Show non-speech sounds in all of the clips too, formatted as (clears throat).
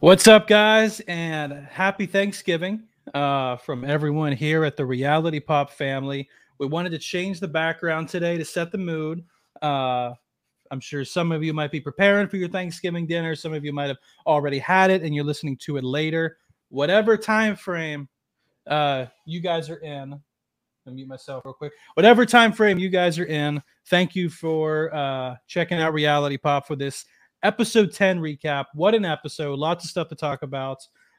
What's up, guys, and happy Thanksgiving uh, from everyone here at the Reality Pop family. We wanted to change the background today to set the mood. Uh, I'm sure some of you might be preparing for your Thanksgiving dinner. Some of you might have already had it, and you're listening to it later. Whatever time frame uh, you guys are in, me mute myself real quick. Whatever time frame you guys are in, thank you for uh, checking out Reality Pop for this episode 10 recap. What an episode! Lots of stuff to talk about.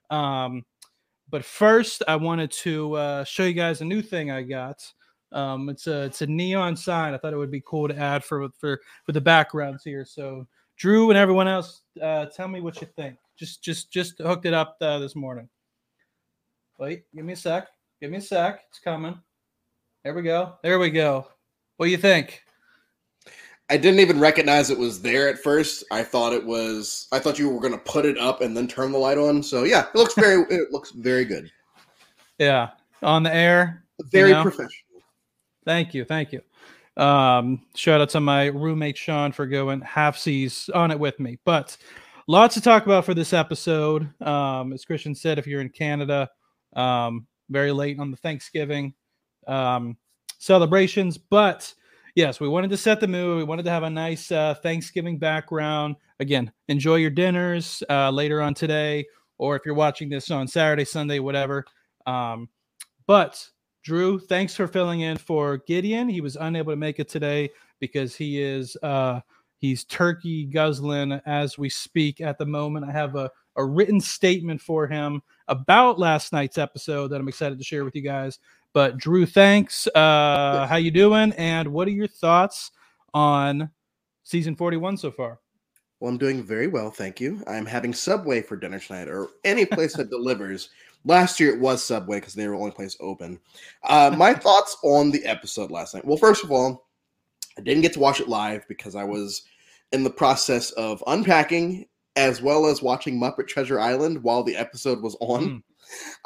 Um, but first, I wanted to uh, show you guys a new thing I got. Um, it's a it's a neon sign. I thought it would be cool to add for for for the backgrounds here. So Drew and everyone else, uh, tell me what you think. Just just just hooked it up uh, this morning. Wait, give me a sec. Give me a sec. It's coming. There we go. There we go. What do you think? I didn't even recognize it was there at first. I thought it was. I thought you were going to put it up and then turn the light on. So yeah, it looks very. (laughs) it looks very good. Yeah, on the air. Very you know? professional. Thank you, thank you. Um, shout out to my roommate Sean for going half seas on it with me. But lots to talk about for this episode. Um, as Christian said, if you're in Canada, um, very late on the Thanksgiving um, celebrations, but yes, we wanted to set the mood. We wanted to have a nice uh, Thanksgiving background. Again, enjoy your dinners uh, later on today, or if you're watching this on Saturday, Sunday, whatever. Um, but Drew, thanks for filling in for Gideon. He was unable to make it today because he is uh, he's turkey guzzling as we speak at the moment. I have a, a written statement for him about last night's episode that I'm excited to share with you guys. But Drew, thanks. Uh, how you doing? And what are your thoughts on season 41 so far? Well, I'm doing very well, thank you. I'm having Subway for dinner tonight, or any place that delivers. Last year it was Subway because they were the only place open. Uh, my (laughs) thoughts on the episode last night. Well, first of all, I didn't get to watch it live because I was in the process of unpacking as well as watching Muppet Treasure Island while the episode was on. Mm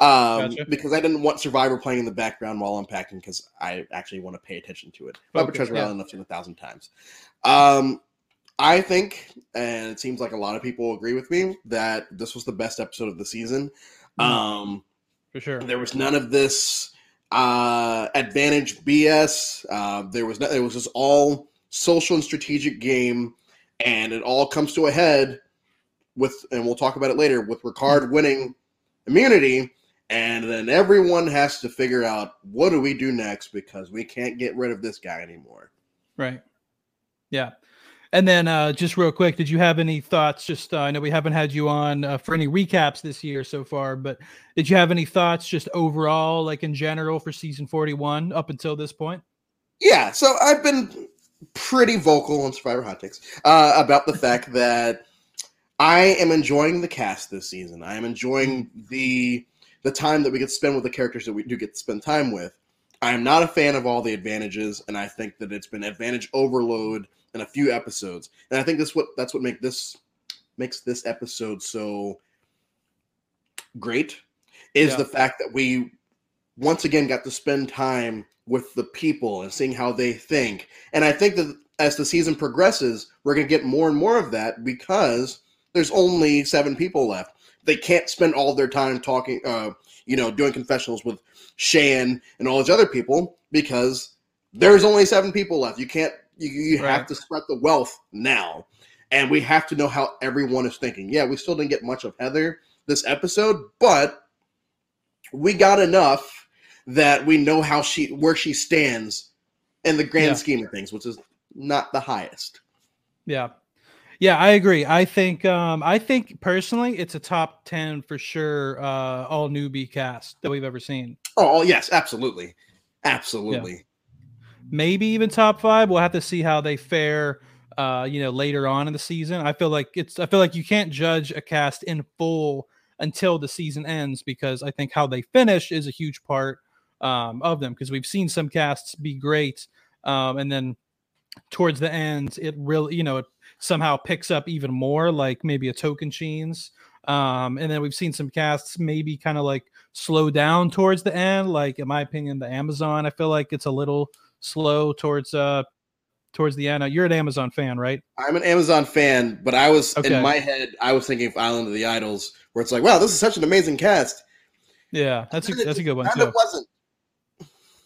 um, gotcha. because I didn't want Survivor playing in the background while unpacking because I actually want to pay attention to it. Focus, Muppet Treasure yeah. Island I've seen a thousand times. Um, I think, and it seems like a lot of people agree with me that this was the best episode of the season. Mm. Um, For sure, there was none of this uh, advantage BS. Uh, there was no, it was just all social and strategic game, and it all comes to a head with, and we'll talk about it later, with Ricard winning immunity, and then everyone has to figure out what do we do next because we can't get rid of this guy anymore. Right. Yeah. And then, uh, just real quick, did you have any thoughts? Just uh, I know we haven't had you on uh, for any recaps this year so far, but did you have any thoughts just overall, like in general, for season forty-one up until this point? Yeah, so I've been pretty vocal on Survivor Hot Takes uh, about the fact that I am enjoying the cast this season. I am enjoying the the time that we get to spend with the characters that we do get to spend time with. I am not a fan of all the advantages, and I think that it's been advantage overload in a few episodes. And I think this what that's what make this makes this episode so great is yeah. the fact that we once again got to spend time with the people and seeing how they think. And I think that as the season progresses, we're going to get more and more of that because there's only seven people left. They can't spend all their time talking, uh, you know, doing confessionals with Shan and all those other people because there's only seven people left. You can't, you, you right. have to spread the wealth now. And we have to know how everyone is thinking. Yeah, we still didn't get much of Heather this episode, but we got enough that we know how she where she stands in the grand yeah. scheme of things, which is not the highest. Yeah. Yeah, I agree. I think um I think personally it's a top 10 for sure uh all newbie cast that we've ever seen. Oh, yes, absolutely. Absolutely. Yeah. Maybe even top 5. We'll have to see how they fare uh you know later on in the season. I feel like it's I feel like you can't judge a cast in full until the season ends because I think how they finish is a huge part um of them because we've seen some casts be great um and then towards the end it really you know it somehow picks up even more, like maybe a Tocantins. Um, and then we've seen some casts maybe kind of like slow down towards the end. Like in my opinion, the Amazon, I feel like it's a little slow towards uh towards the end. Uh, you're an Amazon fan, right? I'm an Amazon fan, but I was Okay. in my head, I was thinking of Island of the Idols, where it's like, wow, this is such an amazing cast. Yeah, that's a that's a good one too. of wasn't.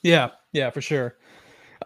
Yeah, yeah, for sure.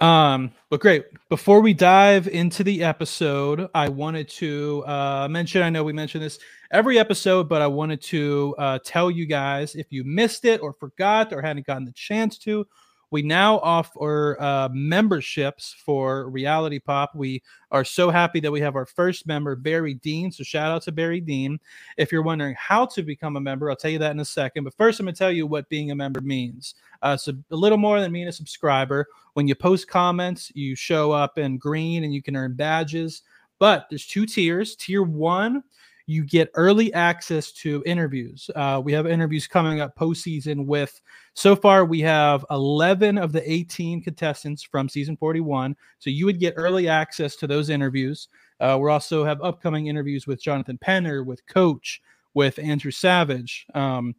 Um, but great. Before we dive into the episode, I wanted to uh, mention. I know we mention this every episode, but I wanted to uh, tell you guys if you missed it or forgot or hadn't gotten the chance to. We now offer uh, memberships for Reality Pop. We are so happy that we have our first member, Barry Dean. So shout out to Barry Dean. If you're wondering how to become a member, I'll tell you that in a second. But first, I'm going to tell you what being a member means. Uh, so a little more than being a subscriber. When you post comments, you show up in green and you can earn badges. But there's two tiers. Tier one, you get early access to interviews. Uh, we have interviews coming up postseason with, so far, we have 11 of the 18 contestants from season 41. So you would get early access to those interviews. Uh, we also have upcoming interviews with Jonathan Penner, with Coach, with Andrew Savage. Um,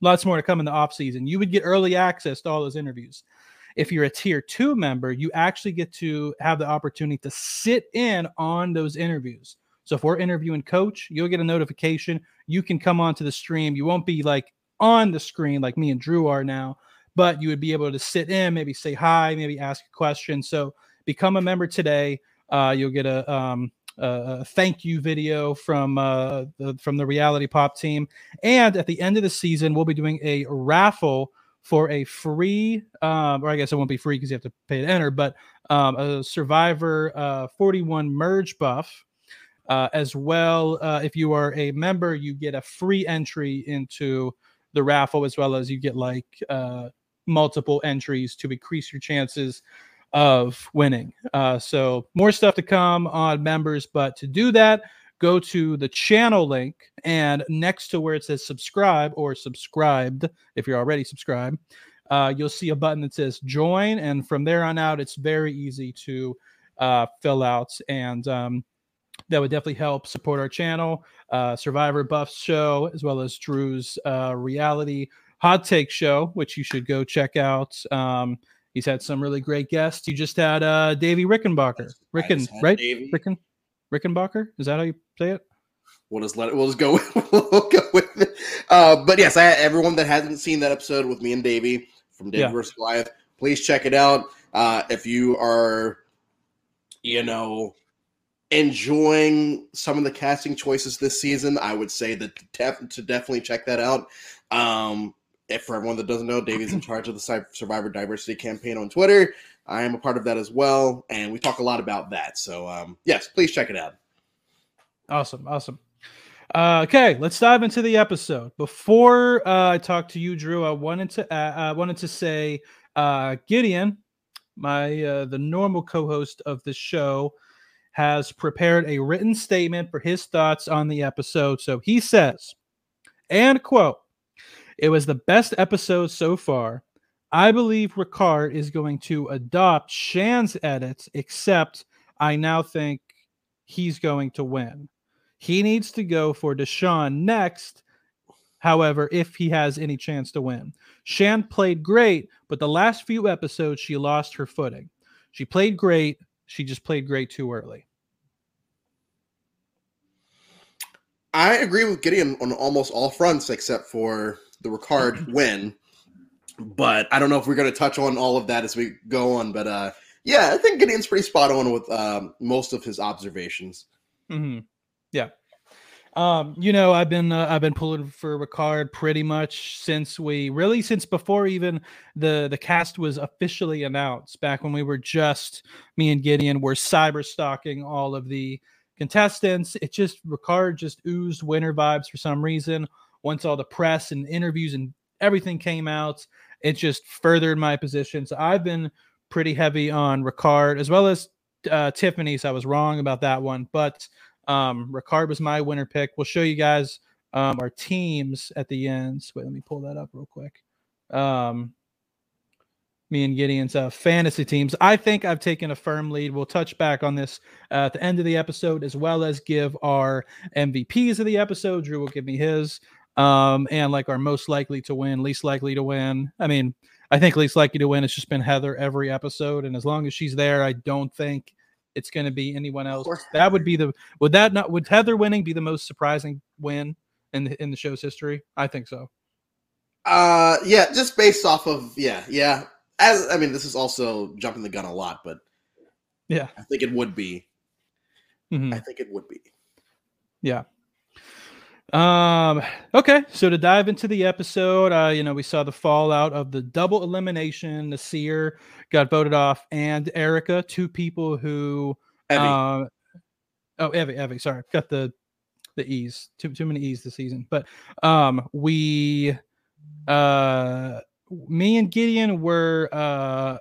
lots more to come in the off season. You would get early access to all those interviews. If you're a tier two member, you actually get to have the opportunity to sit in on those interviews. So if we're interviewing coach, you'll get a notification. You can come onto the stream. You won't be like on the screen like me and Drew are now, but you would be able to sit in, maybe say hi, maybe ask a question. So become a member today. Uh, you'll get a um, a, thank you video from uh, the, from the Reality Pop team, and at the end of the season, we'll be doing a raffle for a free, um, or I guess it won't be free because you have to pay to enter, but um, a Survivor uh, 41 merge buff. Uh, as well, uh, if you are a member, you get a free entry into the raffle, as well as you get like uh, multiple entries to increase your chances of winning. Uh, so more stuff to come on members, but to do that, go to the channel link and next to where it says subscribe or subscribed, if you're already subscribed, uh, you'll see a button that says join. And from there on out, it's very easy to uh, fill out. And um, that would definitely help support our channel, uh, Survivor Buffs show, as well as Drew's uh, reality hot take show, which you should go check out. Um, he's had some really great guests. You just had uh, Davie Rickenbacker, Ricken, right? Davie. Ricken, Rickenbacker. Is that how you say it? We'll just let it. We'll just go. (laughs) we'll go with it. Uh, but yes, I, everyone that hasn't seen that episode with me and Davie from David Yeah. vs Goliath, please check it out. Uh, if you are, you know, enjoying some of the casting choices this season, I would say that def- to definitely check that out. Um, if for everyone that doesn't know, Davie's in (clears throat) charge of the Survivor Diversity campaign on Twitter. I am a part of that as well, and we talk a lot about that. So um, yes, please check it out. Awesome, awesome. Uh, okay, let's dive into the episode. Before uh, I talk to you, Drew, I wanted to uh, I wanted to say uh, Gideon, my uh, the normal co-host of the show, has prepared a written statement for his thoughts on the episode. So he says, and quote, "It was the best episode so far. I believe Ricard is going to adopt Shan's edits, except I now think he's going to win." He needs to go for Deshawn next. However, if he has any chance to win, Shan played great, but the last few episodes she lost her footing. She played great. She just played great too early. I agree with Gideon on almost all fronts except for the Ricard (laughs) win. But I don't know if we're going to touch on all of that as we go on. But uh, yeah, I think Gideon's pretty spot on with um, most of his observations. Mm-hmm. Yeah. Um, you know, I've been uh, I've been pulling for Ricard pretty much since we really since before even the the cast was officially announced. Back when we were just me and Gideon were cyber stalking all of the contestants. It just Ricard just oozed winter vibes for some reason. Once all the press and interviews and everything came out, it just furthered my position. So I've been pretty heavy on Ricard as well as uh, Tiffany's. I was wrong about that one, but um, Ricard was my winner pick. We'll show you guys um, our teams at the end. So wait, let me pull that up real quick. Um, me and Gideon's uh, fantasy teams. I think I've taken a firm lead. We'll touch back on this uh, at the end of the episode, as well as give our MVPs of the episode. Drew will give me his, um, and like our most likely to win, least likely to win. I mean, I think least likely to win. has just been Heather every episode, and as long as she's there, I don't think it's going to be anyone else. That would be the would that not would Heather winning be the most surprising win in the in the show's history? I think so. Uh, yeah, just based off of yeah, yeah. As I mean, this is also jumping the gun a lot, but yeah, I think it would be. Mhm. I think it would be. Yeah. Um. Okay. So to dive into the episode, uh, you know, we saw the fallout of the double elimination. Naseer got voted off, and Erika, two people who. Evvie. Uh, oh, Evvie. Evvie. Sorry, got the the E's. Too too many E's this season. But um, we, uh, me and Gideon were uh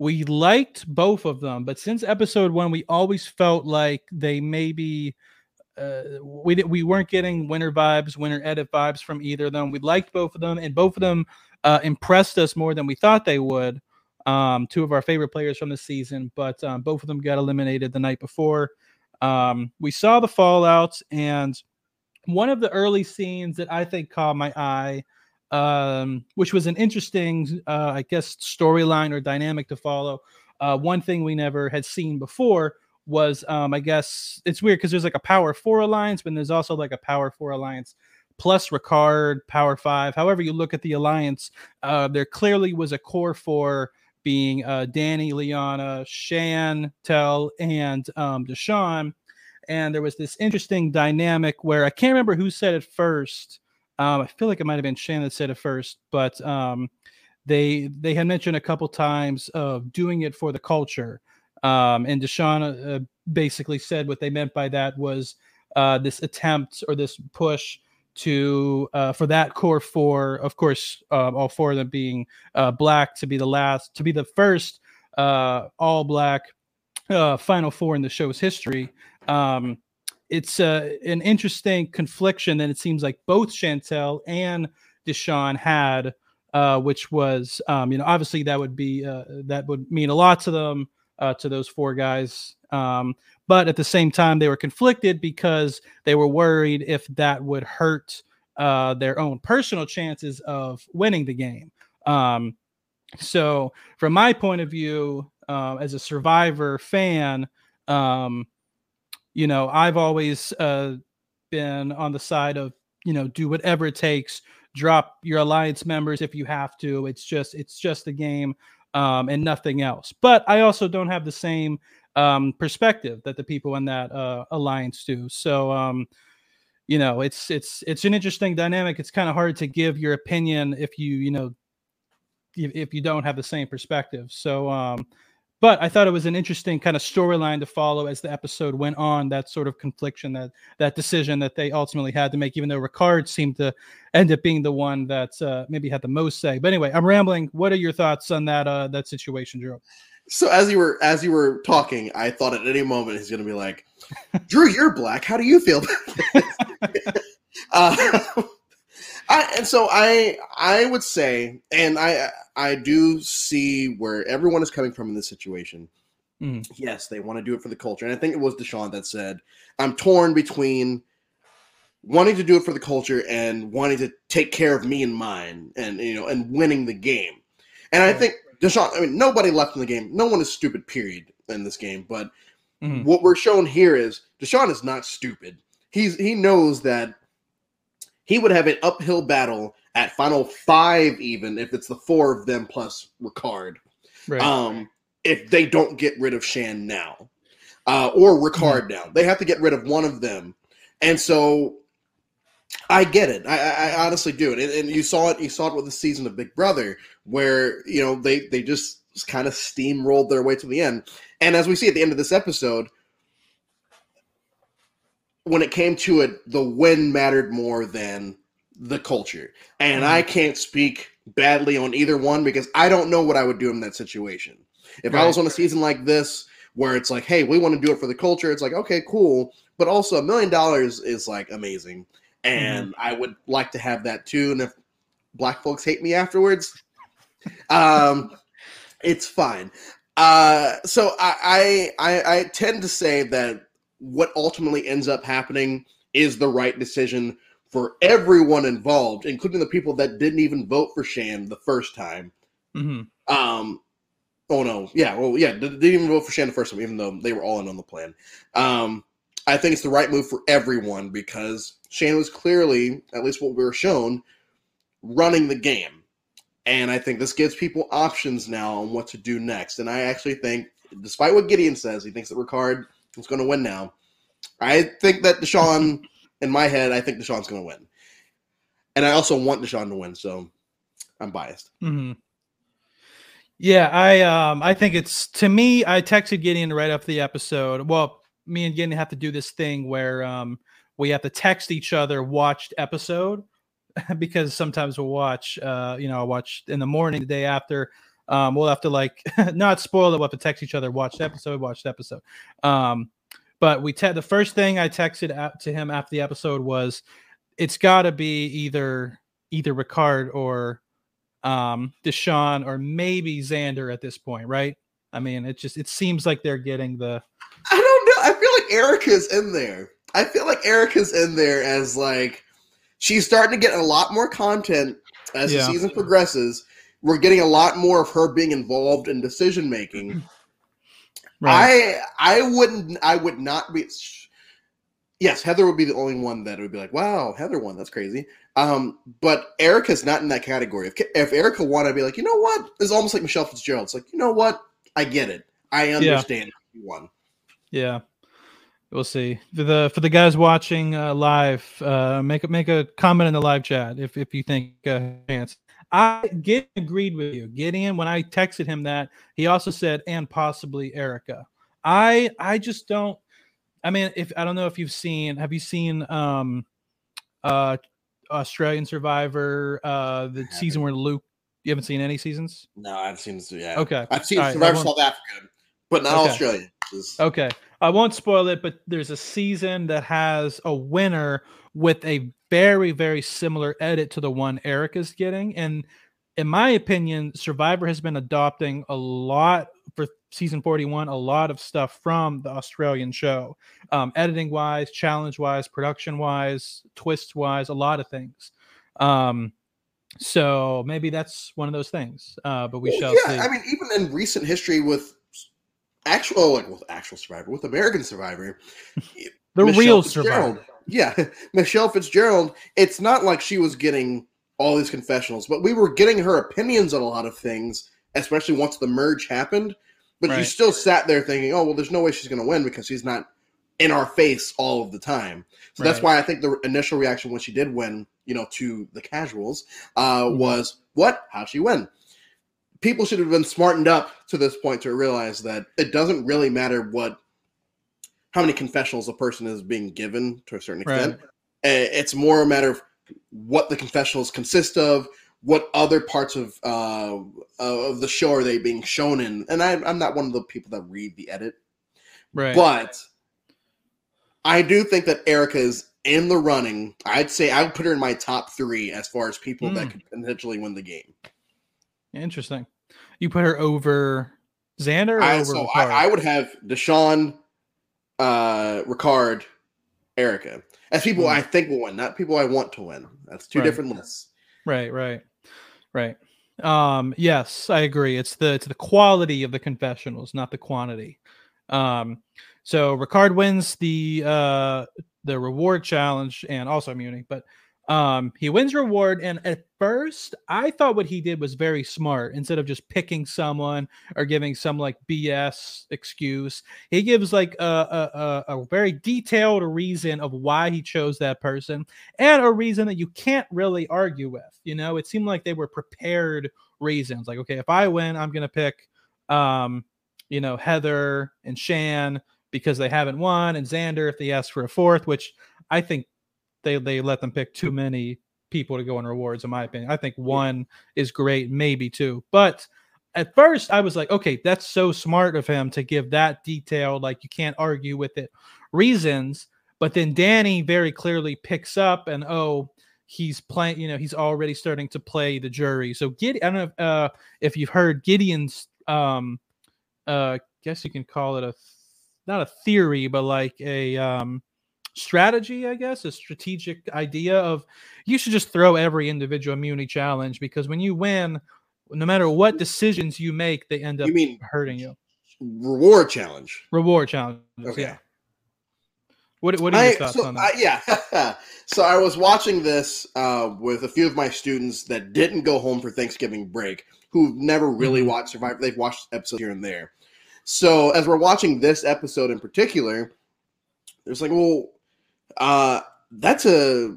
we liked both of them, but since episode one, we always felt like they maybe uh, we we weren't getting winter vibes, winter edit vibes from either of them. We liked both of them, and both of them uh, impressed us more than we thought they would. Um, two of our favorite players from the season, but um, both of them got eliminated the night before. Um, we saw the fallouts, and one of the early scenes that I think caught my eye, um, which was an interesting, uh, I guess, storyline or dynamic to follow. Uh, one thing we never had seen before was, um, I guess, it's weird because there's like a Power Four alliance, but there's also like a Power Four alliance plus Ricard, Power Five. However, you look at the alliance, uh, there clearly was a core four being uh, Danny, Liana, Shan, Tell, and um, Deshawn. And there was this interesting dynamic where I can't remember who said it first. Um, I feel like it might have been Shan that said it first, but um, they they had mentioned a couple times of doing it for the culture. Um, and Deshawn uh, basically said what they meant by that was uh, this attempt or this push to uh, for that core four, of course, uh, all four of them being uh, black to be the last, to be the first uh, all black uh, final four in the show's history. Um, it's uh, an interesting confliction that it seems like both Shantel and Deshawn had, uh, which was, um, you know, obviously that would be uh, that would mean a lot to them, uh, to those four guys. Um, but at the same time, they were conflicted because they were worried if that would hurt uh, their own personal chances of winning the game. Um, so, from my point of view, uh, as a Survivor fan, um, you know, I've always uh, been on the side of you know do whatever it takes, drop your alliance members if you have to. It's just it's just a game um, and nothing else. But I also don't have the same um, perspective that the people in that uh, alliance do. So. Um, you know it's it's it's an interesting dynamic it's kind of hard to give your opinion if you you know if, you don't have the same perspective so um but i thought it was an interesting kind of storyline to follow as the episode went on that sort of confliction that that decision that they ultimately had to make even though ricard seemed to end up being the one that uh, maybe had the most say but anyway i'm rambling what are your thoughts on that uh that situation drew So as you were as you were talking, I thought at any moment he's going to be like, "Drew, you're black. How do you feel?" about this?" (laughs) (laughs) uh, I, and so I I would say, and I I do see where everyone is coming from in this situation. Mhm. Yes, they want to do it for the culture, and I think it was Deshawn that said, "I'm torn between." wanting to do it for the culture and wanting to take care of me and mine and you know and winning the game and i think Deshawn, I mean, nobody left in the game. No one is stupid, period, in this game. But Mhm. what we're shown here is Deshawn is not stupid. He's he knows that he would have an uphill battle at final five, even if it's the four of them plus Ricard. right Um, if they don't get rid of Shan now, uh, or Ricard now, they have to get rid of one of them. And so I get it. I, I, I honestly do it. And, and you saw it. You saw it with the season of Big Brother, where you know they they just kind of steamrolled their way to the end. And as we see at the end of this episode, when it came to it, the win mattered more than the culture. And I can't speak badly on either one because I don't know what I would do in that situation. If I was on a season like this, where it's like, hey, we want to do it for the culture, it's like, okay, cool. But also, a million dollars is like amazing. And I would like to have that too. And if black folks hate me afterwards, um, it's fine. Uh, so I, I, I, I tend to say that what ultimately ends up happening is the right decision for everyone involved, including the people that didn't even vote for Shan the first time. Mhm. Um, Oh no, yeah, well, yeah, they didn't even vote for Shan the first time, even though they were all in on the plan. Um, I think it's the right move for everyone because Shan was clearly, at least what we were shown, running the game. And I think this gives people options now on what to do next. And I actually think, despite what Gideon says, he thinks that Ricard is going to win now. I think that Deshawn, in my head, I think Deshawn's going to win. And I also want Deshawn to win, so I'm biased. Mm-hmm. Yeah, I um I think it's to me. I texted Gideon right after the episode. Well, me and Gideon have to do this thing where um we have to text each other watched episode (laughs) because sometimes we'll watch uh you know I'll watch in the morning the day after. Um, we'll have to like (laughs) not spoil it. We'll text each other watched episode, watched episode. Um, but we te- the first thing I texted out to him after the episode was, it's got to be either either Ricard or um, Deshawn or maybe Xander at this point, right? I mean, it just it seems like they're getting the. I don't know. I feel like Erika's in there. I feel like Erika's in there as like she's starting to get a lot more content as yeah. the season progresses. We're getting a lot more of her being involved in decision making. (clears throat) Right. I I wouldn't I would not be yes, Heather would be the only one that would be like, wow, Heather won. That's crazy. Um, but Erika's not in that category. If, if Erika won, I'd be like, you know what? It's almost like Michelle Fitzgerald. It's like, you know what? I get it. I understand yeah. you won. Yeah. We'll see for the for the guys watching uh, live. Uh, make a make a comment in the live chat if if you think uh, chance. I Gideon agreed with you. Gideon, when I texted him that, he also said and possibly Erika. I I just don't I mean, if I don't know if you've seen, have you seen um uh Australian Survivor, uh the season where Luke you haven't seen any seasons? No, I've seen yeah. Okay. I've seen right, Survivor South Africa, but not okay. Australia. Okay. I won't spoil it, but there's a season that has a winner with a very, very similar edit to the one Eric is getting. And in my opinion, Survivor has been adopting a lot for season 41 a lot of stuff from the Australian show, um, editing wise, challenge wise, production wise, twist wise, a lot of things. Um, so maybe that's one of those things. Uh, but we well, shall yeah, see. I mean, even in recent history with actual, like with actual Survivor, with American Survivor, (laughs) the Michelle real Survivor. Yeah, (laughs) Michelle Fitzgerald. It's not like she was getting all these confessionals, but we were getting her opinions on a lot of things, especially once the merge happened. But right. you still sat there thinking, oh, well, there's no way she's going to win because she's not in our face all of the time. So right. that's why I think the initial reaction when she did win, you know, to the casuals, uh, mm-hmm. was, what? How'd she win? People should have been smartened up to this point to realize that it doesn't really matter what, how many confessionals a person is being given to a certain extent. Right. It's more a matter of what the confessionals consist of, what other parts of uh, of the show are they being shown in? And I, I'm not one of the people that read the edit, right? But I do think that Erika is in the running. I'd say I would put her in my top three as far as people mm. that hmm. could potentially win the game. Interesting. You put her over Xander. I, so I, I, would have Deshawn, uh, Ricard, Erika as people mm. I think will win, not people I want to win. That's two right. different lists. Right. Right. Right. Um, yes, I agree. It's the it's the quality of the confessionals, not the quantity. Um, so Ricard wins the uh the reward challenge and also immunity, but um, he wins reward, and at first, I thought what he did was very smart. Instead of just picking someone or giving some like BS excuse, he gives like a, a, a, very detailed reason of why he chose that person, and a reason that you can't really argue with. You know, it seemed like they were prepared reasons. Like, okay, if I win, I'm gonna pick, um, you know, Heather and Shan because they haven't won, and Xander if they ask for a fourth, which I think they they let them pick too many people to go on rewards in my opinion. I think one is great, maybe two. But at first I was like, okay, that's so smart of him to give that detailed, like you can't argue with it reasons. But then Danny very clearly picks up and oh, he's playing, you know, he's already starting to play the jury. So Gideon, I don't know if, uh, if you've heard Gideon's um uh guess you can call it a not a theory, but like a um strategy, I guess, a strategic idea of you should just throw every individual immunity challenge because when you win, no matter what decisions you make, they end up You mean hurting you. reward challenge? Reward challenge. Okay. Yeah. What What are your I, thoughts so, on that? I, yeah. (laughs) so I was watching this uh, with a few of my students that didn't go home for Thanksgiving break, who've never really Mhm. watched Survivor. They've watched episodes here and there. So as we're watching this episode in particular, there's like, well, uh, that's a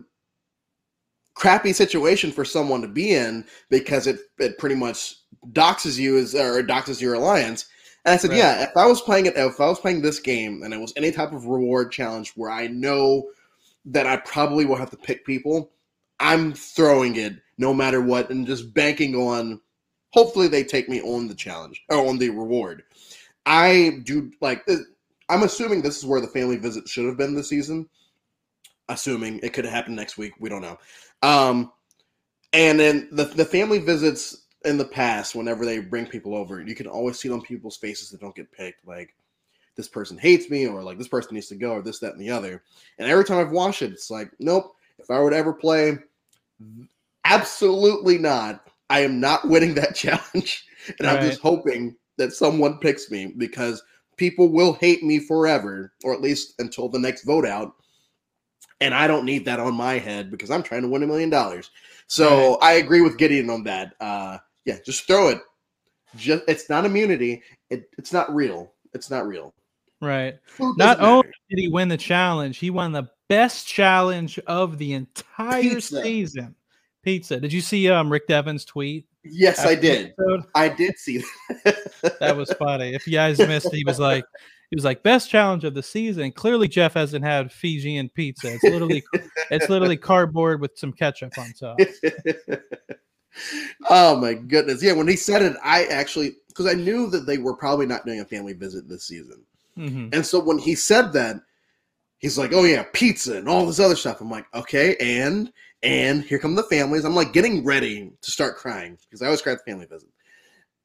crappy situation for someone to be in because it it pretty much doxes you as or doxes your alliance. And I said, Right. yeah, if I was playing it, if I was playing this game and it was any type of reward challenge where I know that I probably will have to pick people, I'm throwing it no matter what and just banking on hopefully they take me on the challenge or on the reward. I do like uh, I'm assuming this is where the family visit should have been this season. Assuming it could have happened next week, we don't know. Um, and then the the family visits in the past, whenever they bring people over, you can always see on people's faces that don't get picked, like this person hates me, or like this person needs to go, or this, that, and the other. And every time I've watched it, it's like, nope. If I were to ever play, absolutely not. I am not (laughs) winning that challenge, and I'm just hoping that someone picks me because people will hate me forever, or at least until the next vote out. And I don't need that on my head because I'm trying to win a million dollars. So I agree with Gideon on that. Uh, yeah, just throw it. Just it's not immunity. It, it's not real. It's not real. Right. Food Not doesn't only did he win the challenge, he won the best challenge of the entire Pizza. season. Pizza. Did you see um Rick Devens's tweet? Yes, I did. I did see that. That was funny. If you guys missed, he was like, he was like best challenge of the season. Clearly, Jeff hasn't had Fijian pizza. It's literally, it's literally (laughs) cardboard with some ketchup on top. (laughs) oh my goodness. Yeah, when he said it, I actually because I knew that they were probably not doing a family visit this season. hmm And so when he said that, he's like, "Oh yeah, pizza and all this other stuff." I'm like, "Okay, and and here come the families." I'm like getting ready to start crying because I always cry at the family visit.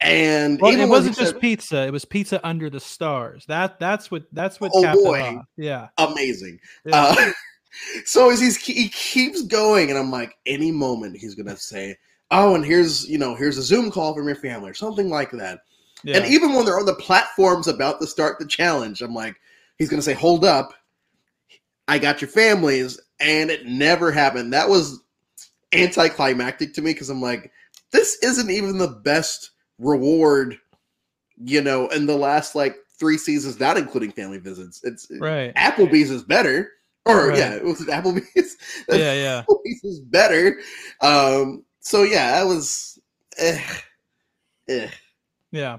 And Well, it wasn't just said, pizza; it was pizza under the stars. That that's what that's what Oh, boy. Yeah. amazing. yeah. Uh, (laughs) so as he's he keeps going, and I'm like, any moment he's gonna say, "Oh, and here's you know here's a Zoom call from your family" or something like that. yeah. And even when they're on the platforms about to start the challenge, I'm like, he's gonna say, "Hold up, I got your families," and it never happened. That was anticlimactic to me because I'm like, this isn't even the best reward, you know, in the last like three seasons, not including family visits. It's right. Applebee's is better. Or Right. yeah, it was Applebee's. (laughs) Yeah, yeah. Applebee's is better. Um, so yeah, that was eh, eh. Yeah.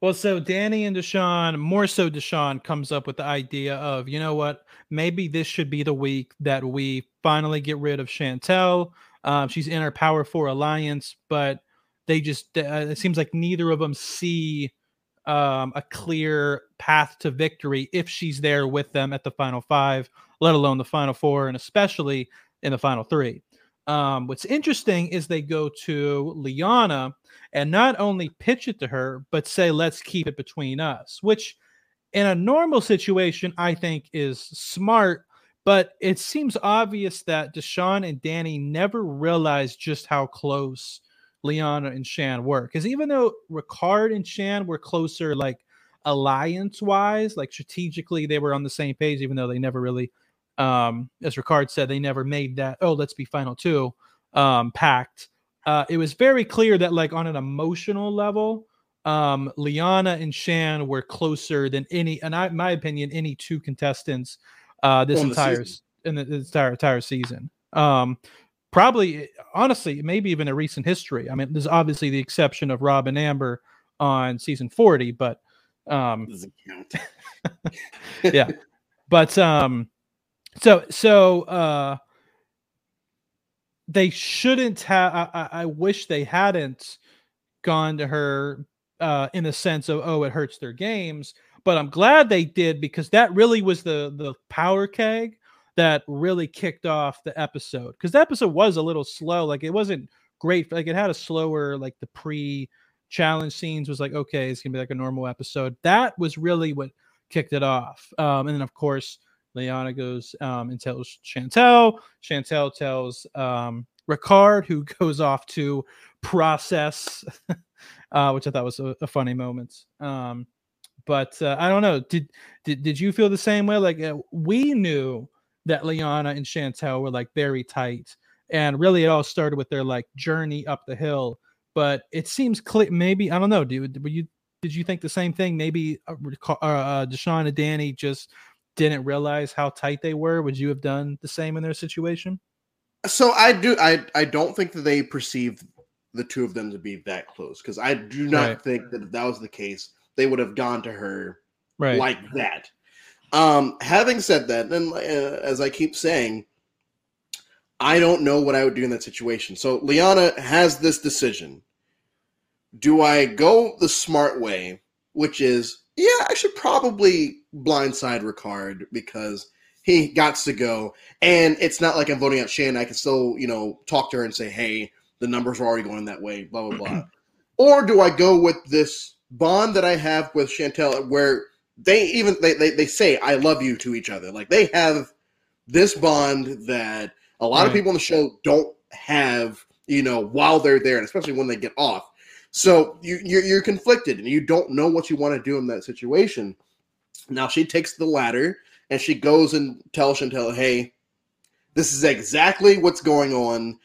Well, so Danny and Deshawn, more so Deshawn, comes up with the idea of, you know what, maybe this should be the week that we finally get rid of Shantel. Um, she's in our Power Four alliance, but they just, uh, it seems like neither of them see um, a clear path to victory if she's there with them at the final five, let alone the final four, and especially in the final three. Um, what's interesting is they go to Liana and not only pitch it to her, but say, let's keep it between us, which in a normal situation, I think is smart. But it seems obvious that Deshawn and Danny never realized just how close Liana and Shan were. Because even though Ricard and Shan were closer, like alliance wise, like strategically, they were on the same page, even though they never really, um, as Ricard said, they never made that, oh, let's be final two um, pact uh, it was very clear that like on an emotional level um liana and shan were closer than any and i my opinion any two contestants uh this entire season. in the, entire entire season um probably honestly maybe even a recent history i mean there's obviously the exception of rob and amber on season 40 but um Doesn't count. (laughs) yeah but um so so uh they shouldn't have I, I I wish they hadn't gone to her uh in the sense of oh it hurts their games but i'm glad they did because that really was the the power keg that really kicked off the episode because the episode was a little slow like it wasn't great like it had a slower like the pre challenge scenes was like okay it's gonna be like a normal episode that was really what kicked it off um and then of course Liana goes um, and tells Shantel. Shantel tells um, Ricard, who (laughs) goes off to process, (laughs) uh, which I thought was a, a funny moment. Um, but uh, I don't know. Did did did you feel the same way? Like uh, we knew that Liana and Shantel were like very tight, and really it all started with their like journey up the hill. But it seems clear. Maybe I don't know. Dude, were you did you think the same thing? Maybe uh, uh, Deshawn and Danny just didn't realize how tight they were. Would you have done the same in their situation? So I do. I I don't think that they perceived the two of them to be that close because I do not right. think that if that was the case, they would have gone to her right. like that. Um, having said that, and uh, as I keep saying, I don't know what I would do in that situation. So Liana has this decision. Do I go the smart way, which is, yeah, I should probably blindside Ricard because he got to go. And it's not like I'm voting out Shan. I can still, you know, talk to her and say, hey, the numbers are already going that way, blah, blah, blah. (clears throat) or do I go with this bond that I have with Shantel where they even they, they, they say I love you to each other. Like they have this bond that a lot right. of people on the show don't have, you know, while they're there, and especially when they get off. So you you're, you're conflicted and you don't know what you want to do in that situation. Now she takes the ladder and she goes and tells Shantel, "Hey, this is exactly what's going on.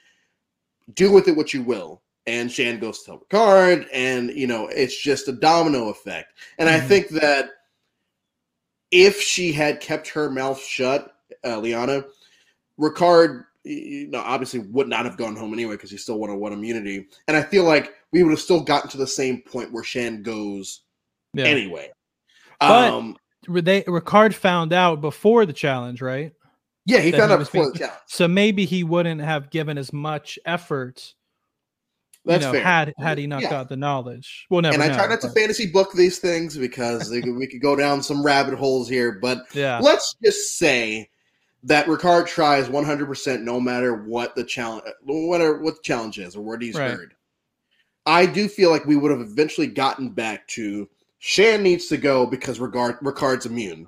Do with it what you will." And Shan goes to tell Ricard, and you know it's just a domino effect. And mm-hmm. I think that if she had kept her mouth shut, uh, Liana, Ricard, you know, obviously would not have gone home anyway because he still wanted won immunity. And I feel like we would have still gotten to the same point where Shan goes yeah. anyway. But um, they Ricard found out before the challenge, right? Yeah, he found he out before being, the challenge. So maybe he wouldn't have given as much effort that's you know, fair. Had had he not yeah. got the knowledge, well, never. And I know, try not but... to fantasy book these things because could, we could go down some rabbit holes here. But yeah, let's just say that Ricard tries 100 percent no matter what the challenge, whatever what the challenge is or what he's right. heard. I do feel like we would have eventually gotten back to Shan needs to go because Ricard, Ricard's immune.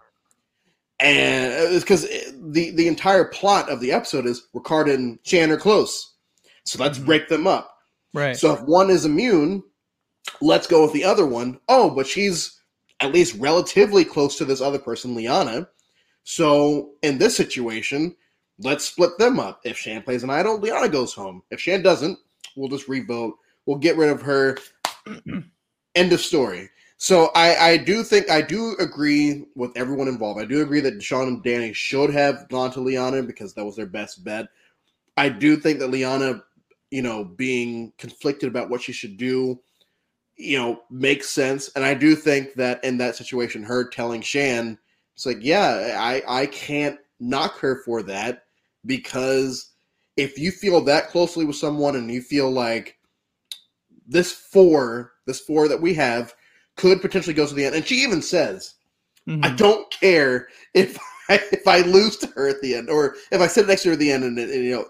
And it's because the, the entire plot of the episode is Ricard and Shan are close. So let's mm-hmm. break them up. Right. So if one is immune, let's go with the other one. Oh, but she's at least relatively close to this other person, Liana. So in this situation, let's split them up. If Shan plays an idol, Liana goes home. If Shan doesn't, we'll just revote. We'll get rid of her. (clears throat) End of story. So I, I do think I do agree with everyone involved. I do agree that Deshawn and Danny should have gone to Liana because that was their best bet. I do think that Liana you know, being conflicted about what she should do, you know, makes sense. And I do think that in that situation, her telling Shan, it's like, yeah, I, I can't knock her for that because if you feel that closely with someone and you feel like this four, this four that we have could potentially go to the end. And she even says, mm-hmm. I don't care if (laughs) I, if I lose to her at the end or if I sit next to her at the end and, and you know,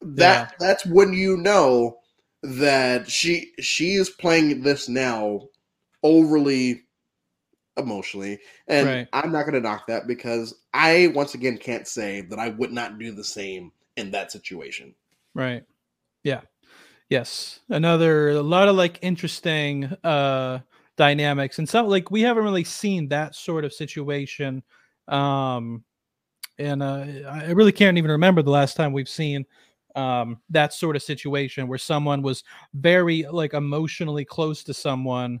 that yeah. that's when you know that she she is playing this now overly emotionally. And right. i'm not going to knock that because i once again can't say that i would not do the same in that situation. Right. Yeah. Yes. Another a lot of like interesting uh dynamics. And so like we haven't really seen that sort of situation um and uh i really can't even remember the last time we've seen um, that sort of situation where someone was very like emotionally close to someone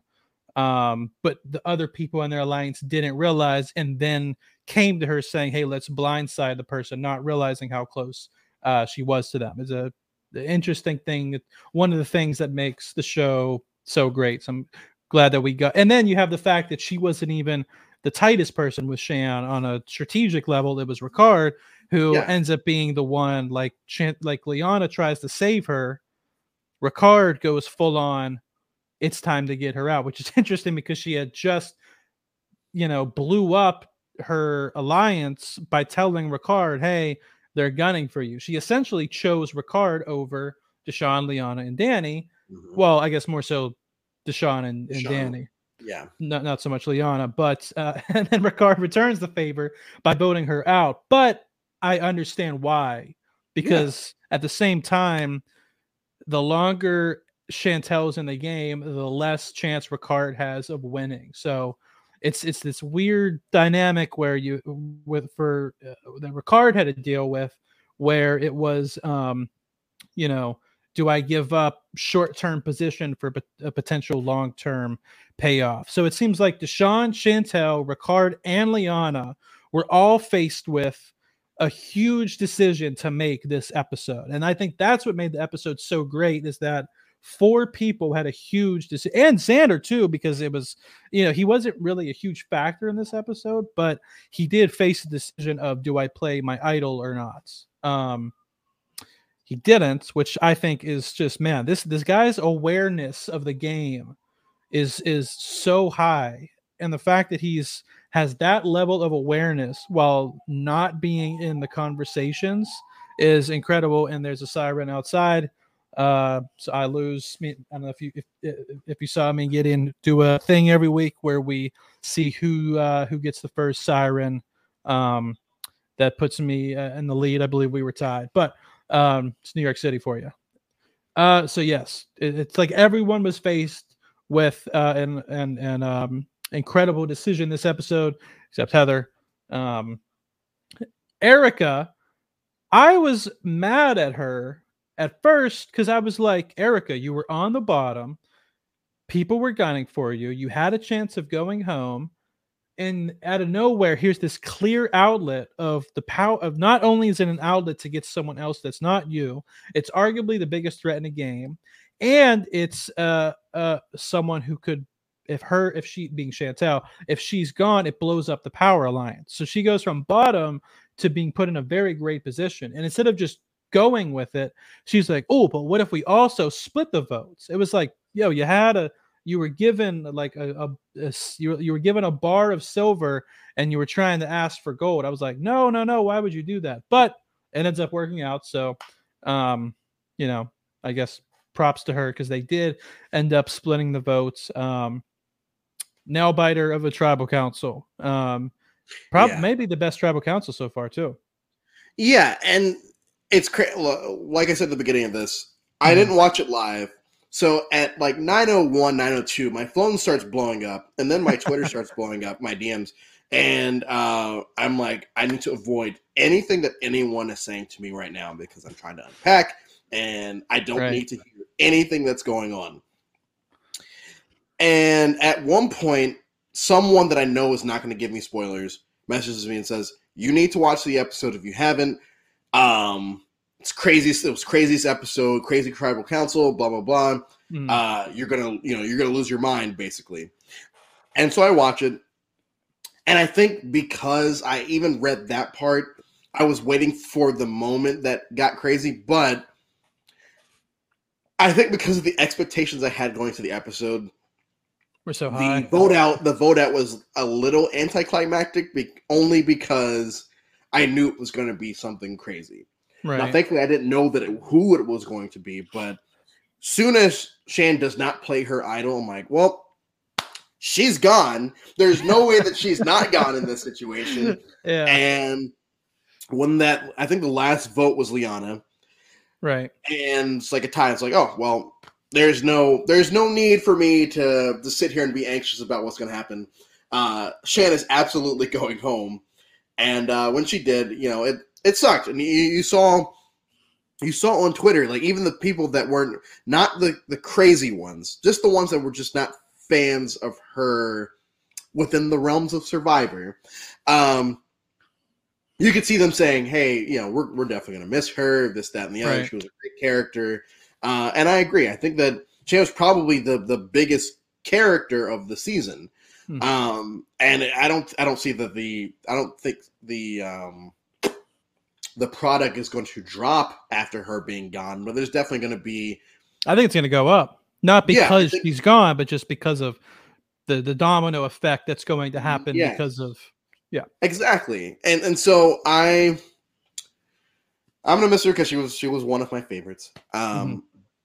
um, but the other people in their alliance didn't realize and then came to her saying hey let's blindside the person not realizing how close uh, she was to them is a interesting thing one of the things that makes the show so great so i'm glad that we got and then you have the fact that she wasn't even the tightest person with Shan on a strategic level. It was Ricard who yeah. ends up being the one like like Liana tries to save her. Ricard goes full on. It's time to get her out, which is (laughs) interesting because she had just, you know, blew up her alliance by telling Ricard, "Hey, they're gunning for you." She essentially chose Ricard over Deshawn, Liana, and Danny. Mm-hmm. Well, I guess more so Deshawn and, and Danny. Yeah. Not not so much Liana, but uh, (laughs) and then Ricard returns the favor by voting her out. But I understand why, because yeah. at the same time, the longer Shantel's in the game, the less chance Ricard has of winning. So it's it's this weird dynamic where you with for uh, that Ricard had to deal with where it was um you know do I give up short term position for a potential long term payoff? So it seems like Deshawn, Shantel, Ricard, and Liana were all faced with a huge decision to make this episode. And I think that's what made the episode so great is that four people had a huge decision and Xander too, because it was, you know, he wasn't really a huge factor in this episode, but he did face the decision of do I play my idol or not? Um, he didn't, which I think is just man, this this guy's awareness of the game is is so high. And the fact that he's has that level of awareness while not being in the conversations is incredible. And there's a siren outside. Uh, so I lose. I don't know if you if, if you saw me get in do a thing every week where we see who uh, who gets the first siren. Um, that puts me uh, in the lead. I believe we were tied, but um, it's New York City for you. Uh, so yes, it, it's like everyone was faced with uh, and and an um, incredible decision this episode, except Heather. Um, Erika, I was mad at her at first because I was like, Erika, you were on the bottom. People were gunning for you. You had a chance of going home and out of nowhere here's this clear outlet of the power of not only is it an outlet to get someone else that's not you it's arguably the biggest threat in the game and it's uh uh someone who could if her if she being Shantel if she's gone it blows up the power alliance so she goes from bottom to being put in a very great position and instead of just going with it she's like oh but what if we also split the votes it was like yo you had a you were given like a, a, a, you, you were given a bar of silver and you were trying to ask for gold. I was like, no, no, no. Why would you do that? But it ends up working out. So, um, you know, I guess props to her because they did end up splitting the votes. Um, nail biter of a tribal council. Um, probably yeah. maybe the best tribal council so far too. Yeah, and it's crazy. Like I said at the beginning of this, I mm-hmm. didn't watch it live, so at like 901, 902, my phone starts blowing up, and then my Twitter (laughs) starts blowing up, my DMs. And uh, I'm like, I need to avoid anything that anyone is saying to me right now because I'm trying to unpack and I don't right. need to hear anything that's going on. And at one point, someone that I know is not going to give me spoilers messages me and says, You need to watch the episode if you haven't. Um, it's crazy. It was craziest episode, crazy tribal council, blah blah blah. Mm. Uh, you're gonna, you know, you're gonna lose your mind basically. And so I watch it, and I think because I even read that part, I was waiting for the moment that got crazy. But I think because of the expectations I had going to the episode, we're so high. The vote out, the vote out was a little anticlimactic, be- only because I knew it was going to be something crazy. Right. Now, thankfully, I didn't know that it, who it was going to be, but soon as Shan does not play her idol, I'm like, well, she's gone. There's no way that she's not gone in this situation. (laughs) Yeah. And when that, I think the last vote was Liana. Right. And it's like a tie. It's like, oh, well, there's no, there's no need for me to, to sit here and be anxious about what's going to happen. Uh, Shan is absolutely (laughs) going home. And uh, when she did, you know, it, it sucked. And you, you saw you saw on Twitter, like even the people that weren't not the the crazy ones, just the ones that were just not fans of her within the realms of Survivor. Um, you could see them saying, "Hey, you know, we're we're definitely gonna miss her. This, that, and the other. Right. She was a great character." Uh, and I agree. I think that was probably the the biggest character of the season. Hmm. Um, and I don't I don't see that the I don't think the um the product is going to drop after her being gone, but there's definitely going to be. I think it's going to go up, not because yeah, think, she's gone, but just because of the the domino effect that's going to happen yeah. because of yeah exactly and and so i i'm gonna miss her because she was she was one of my favorites um mm-hmm.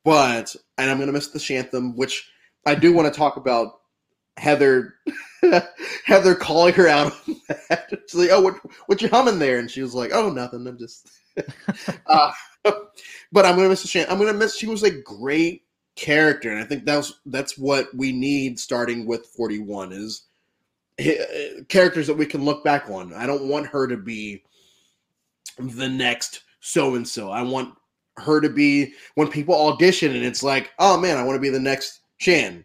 but and i'm gonna miss the shantham which i do want to talk about heather (laughs) Heather calling her out. (laughs) She's like, "Oh, what what you humming there?" And she was like, "Oh, nothing. I'm just." (laughs) uh, but I'm gonna miss Shan. I'm gonna miss. She was a great character, and I think that's that's what we need starting with 41 is uh, characters that we can look back on. I don't want her to be the next so and so. I want her to be when people audition and it's like, oh man, I want to be the next Shan.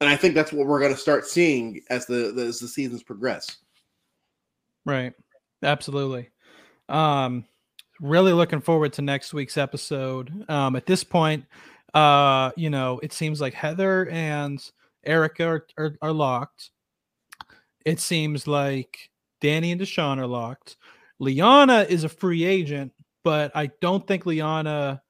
And I think that's what we're going to start seeing as the, the as the seasons progress. Right. Absolutely. Um really looking forward to next week's episode. Um at this point, uh, you know, it seems like Heather and Erika are, are, are locked. It seems like Danny and Deshawn are locked. Liana is a free agent, but I don't think Liana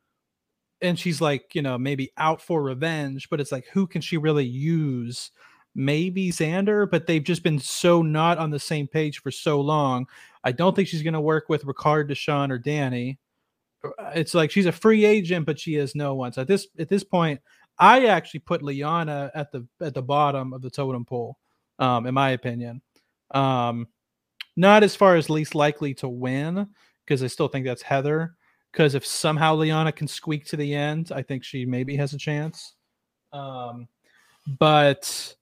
and she's like, you know, maybe out for revenge, but it's like who can she really use? Maybe Xander, but they've just been so not on the same page for so long. I don't think she's going to work with Ricard, Deshawn, or Danny. Uh, it's like she's a free agent, but she has no one. So at this at this point, I actually put Liana at the at the bottom of the totem pole, um, in my opinion. Um, not as far as least likely to win, because I still think that's Heather. Because if somehow Liana can squeak to the end, I think she maybe has a chance. Um, but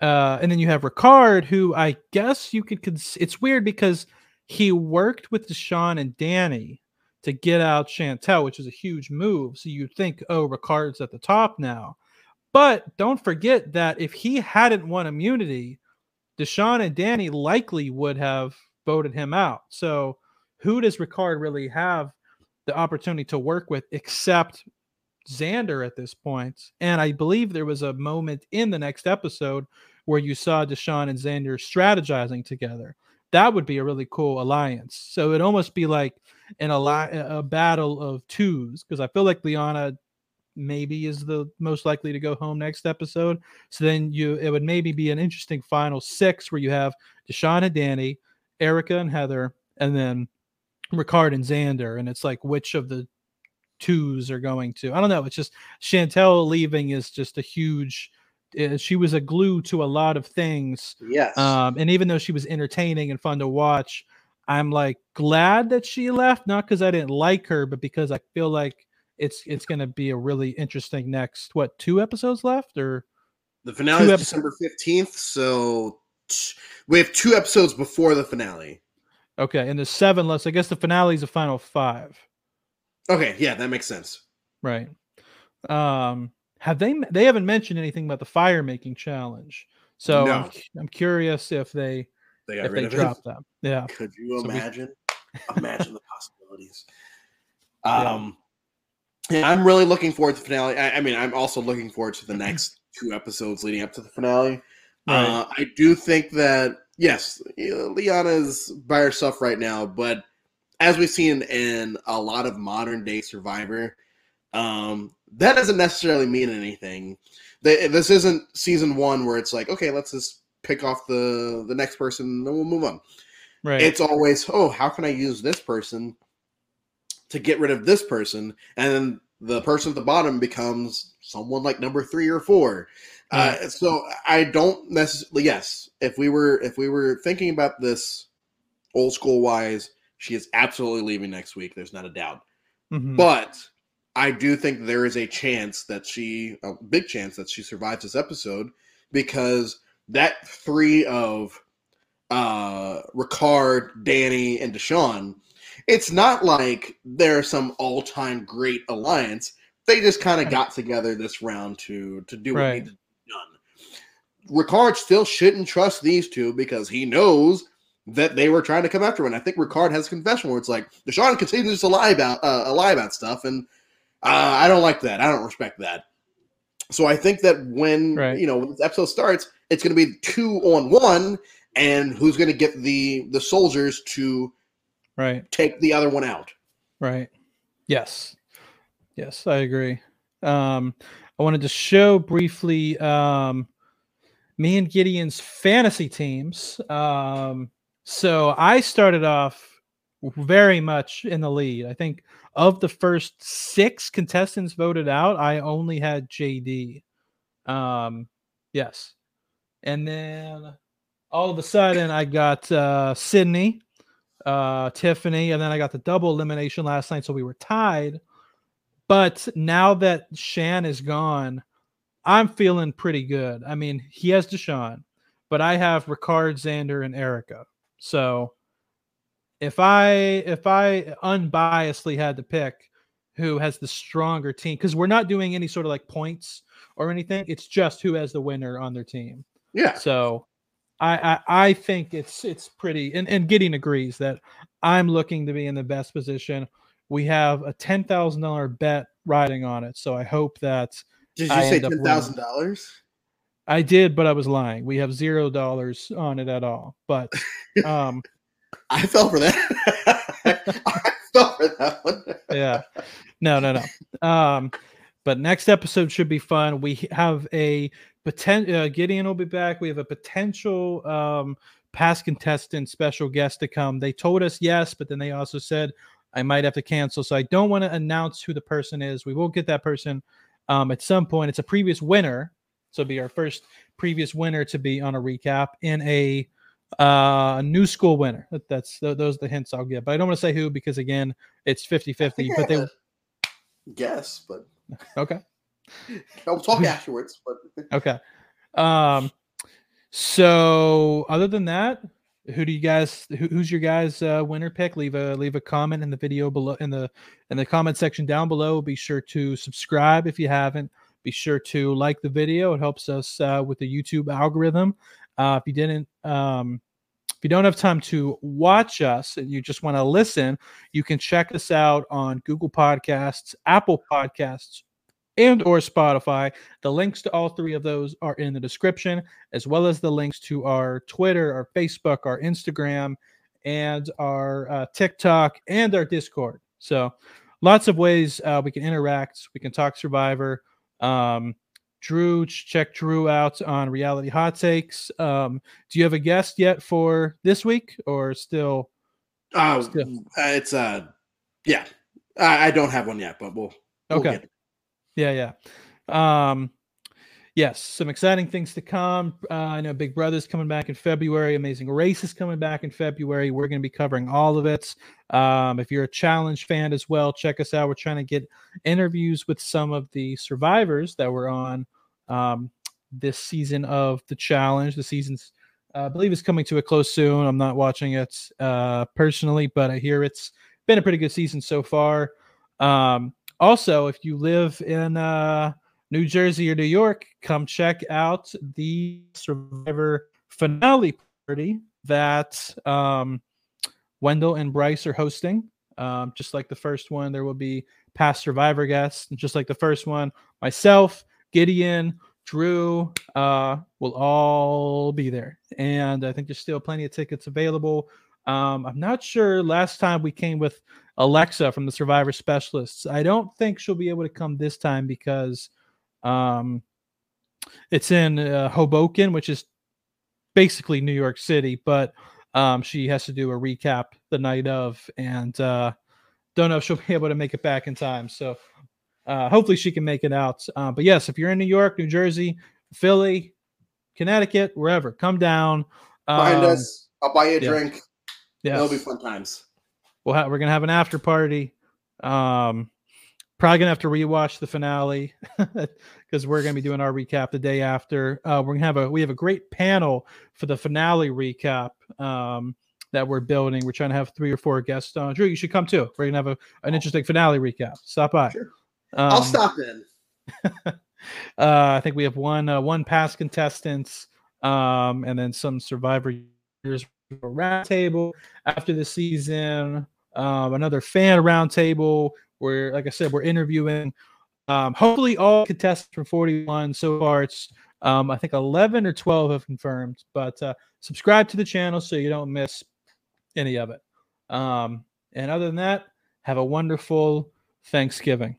uh, and then you have Ricard, who I guess you could. Cons- it's weird because he worked with Deshawn and Danny to get out Shantel, which is a huge move. So you'd think, oh, Ricard's at the top now. But don't forget that if he hadn't won immunity, Deshawn and Danny likely would have voted him out. So who does Ricard really have the opportunity to work with except Xander at this point? And I believe there was a moment in the next episode where you saw Deshawn and Xander strategizing together. That would be a really cool alliance. So it'd almost be like an ali- a battle of twos because I feel like Liana maybe is the most likely to go home next episode. So then you it would maybe be an interesting final six where you have Deshawn and Danny, Erika and Heather, and then Ricard and Xander. And it's like which of the twos are going to I don't know. It's just Shantel leaving is just a huge uh, she was a glue to a lot of things. Yes. Um, and even though she was entertaining and fun to watch, I'm like glad that she left, not because I didn't like her, but because I feel like it's it's going to be a really interesting next what two episodes left or the finale is December fifteenth, so t- we have two episodes before the finale. Okay, and the seven less. I guess the finale is the final five. Okay, yeah, that makes sense. Right. Um, have they? They haven't mentioned anything about the fire making challenge, so no. I'm, I'm, curious if they they if they dropped them. Yeah. (laughs) Could you so imagine? We... imagine the possibilities. (laughs) Um, yeah, I'm really looking forward to the finale. I, I, mean, I'm also looking forward to the next two episodes leading up to the finale. Right. Uh, I do think that yes, Liana is by herself right now, but as we've seen in a lot of modern day Survivor, um, that doesn't necessarily mean anything. This isn't season one where it's like, okay, let's just pick off the the next person and then we'll move on. Right. It's always, oh, how can I use this person to get rid of this person? And then the person at the bottom becomes someone like number three or four. Uh, so I don't necessarily. Yes, if we were if we were thinking about this old school wise, she is absolutely leaving next week. There's not a doubt. Mm-hmm. But I do think there is a chance that she, a big chance that she survives this episode because that three of uh Ricard, Danny, and Deshawn, it's not like they're some all-time great alliance. They just kind of got together this round to to do what right. needed to be done. Ricard still shouldn't trust these two because he knows that they were trying to come after him. And I think Ricard has a confession where it's like Deshawn continues to lie about uh, lie about stuff, and uh, I don't like that. I don't respect that. So I think that when right. you know when this episode starts, it's going to be two on one, and who's going to get the the soldiers to right take the other one out. Right. Yes. Yes, I agree. Um, I wanted to show briefly um, me and Gideon's fantasy teams. Um, so I started off very much in the lead. I think of the first six contestants voted out, I only had JD. Um, yes. And then all of a sudden, I got uh, Sydney, uh, Tiffany, and then I got the double elimination last night, so we were tied. But now that Shan is gone, I'm feeling pretty good. I mean, he has Deshawn, but I have Ricard, Xander, and Erika. So if I if I unbiasedly had to pick who has the stronger team, because we're not doing any sort of like points or anything, it's just who has the winner on their team. Yeah. So I, I, I think it's it's pretty and, and Gideon agrees that I'm looking to be in the best position. We have a ten thousand dollar bet riding on it. So I hope that Did you I say ten thousand dollars? I did, but I was lying. We have zero dollars on it at all. But (laughs) um I fell for that. (laughs) I fell for that one. (laughs) yeah. No, no, no. Um, but next episode should be fun. We have a potential. Uh, Gideon will be back. We have a potential um, past contestant special guest to come. They told us yes, but then they also said I might have to cancel. So I don't want to announce who the person is. We will get that person um, at some point. It's a previous winner, so it'll be our first previous winner to be on a recap in a uh new school winner that, that's those are the hints i'll give but i don't want to say who because again it's 50-50, (laughs) but they guess, but (laughs) okay (laughs) I'll talk afterwards. But okay um so other than that who do you guys who, who's your guys uh winner pick? Leave a leave a comment in the video below in the in the comment section down below. Be sure to subscribe if you haven't. Be sure to like the video. It helps us uh, with the youtube algorithm. Uh if you didn't um if you don't have time to watch us and you just want to listen you can check us out on google podcasts apple podcasts and or spotify the links to all three of those are in the description as well as the links to our twitter our facebook our instagram and our uh, tiktok and our discord so lots of ways uh, we can interact we can talk survivor um, drew check drew out on reality hot takes um, do you have a guest yet for this week or still uh, Still. it's uh, yeah, I, I don't have one yet, but we'll. we'll Okay. Yeah, yeah. Um, yes, some exciting things to come. Uh, I know Big Brother's coming back in February. Amazing Race is coming back in February. We're going to be covering all of it. Um, if you're a challenge fan as well, check us out. We're trying to get interviews with some of the survivors that were on um, this season of the challenge. The season's, uh, I believe, is coming to a close soon. I'm not watching it uh, personally, but I hear it's been a pretty good season so far. Um, also, if you live in uh, New Jersey or New York, come check out the Survivor finale party that um, Wendell and Bryce are hosting. Um, just like the first one, there will be past Survivor guests. And just like the first one, myself, Gideon, Drew uh, will all be there. And I think there's still plenty of tickets available. Um, I'm not sure. Last time we came with Alexa from the Survivor Specialists. I don't think she'll be able to come this time because um, it's in uh, Hoboken, which is basically New York City, but um, she has to do a recap the night of, and uh, don't know if she'll (laughs) be able to make it back in time. So uh, hopefully she can make it out. Uh, but yes, if you're in New York, New Jersey, Philly, Connecticut, wherever, come down. Find Um, us. I'll buy you a yeah. drink. Yes. It'll be fun times. we'll have, we're gonna have an after party. Um, probably gonna have to rewatch the finale (laughs) because we're gonna be doing our recap the day after. Uh, we're gonna have a we have a great panel for the finale recap um, that we're building. We're trying to have three or four guests on. Drew, you should come too. We're gonna have a, an interesting finale recap. Stop by. Sure. Um, I'll stop in. (laughs) uh, I think we have one uh, one past contestants, um, and then some survivor years roundtable after the season. Um, another fan roundtable where, like I said, we're interviewing. Um, hopefully, all contestants from 41. So far, it's um, I think 11 or 12 have confirmed. But uh, subscribe to the channel so you don't miss any of it. Um, and other than that, have a wonderful Thanksgiving.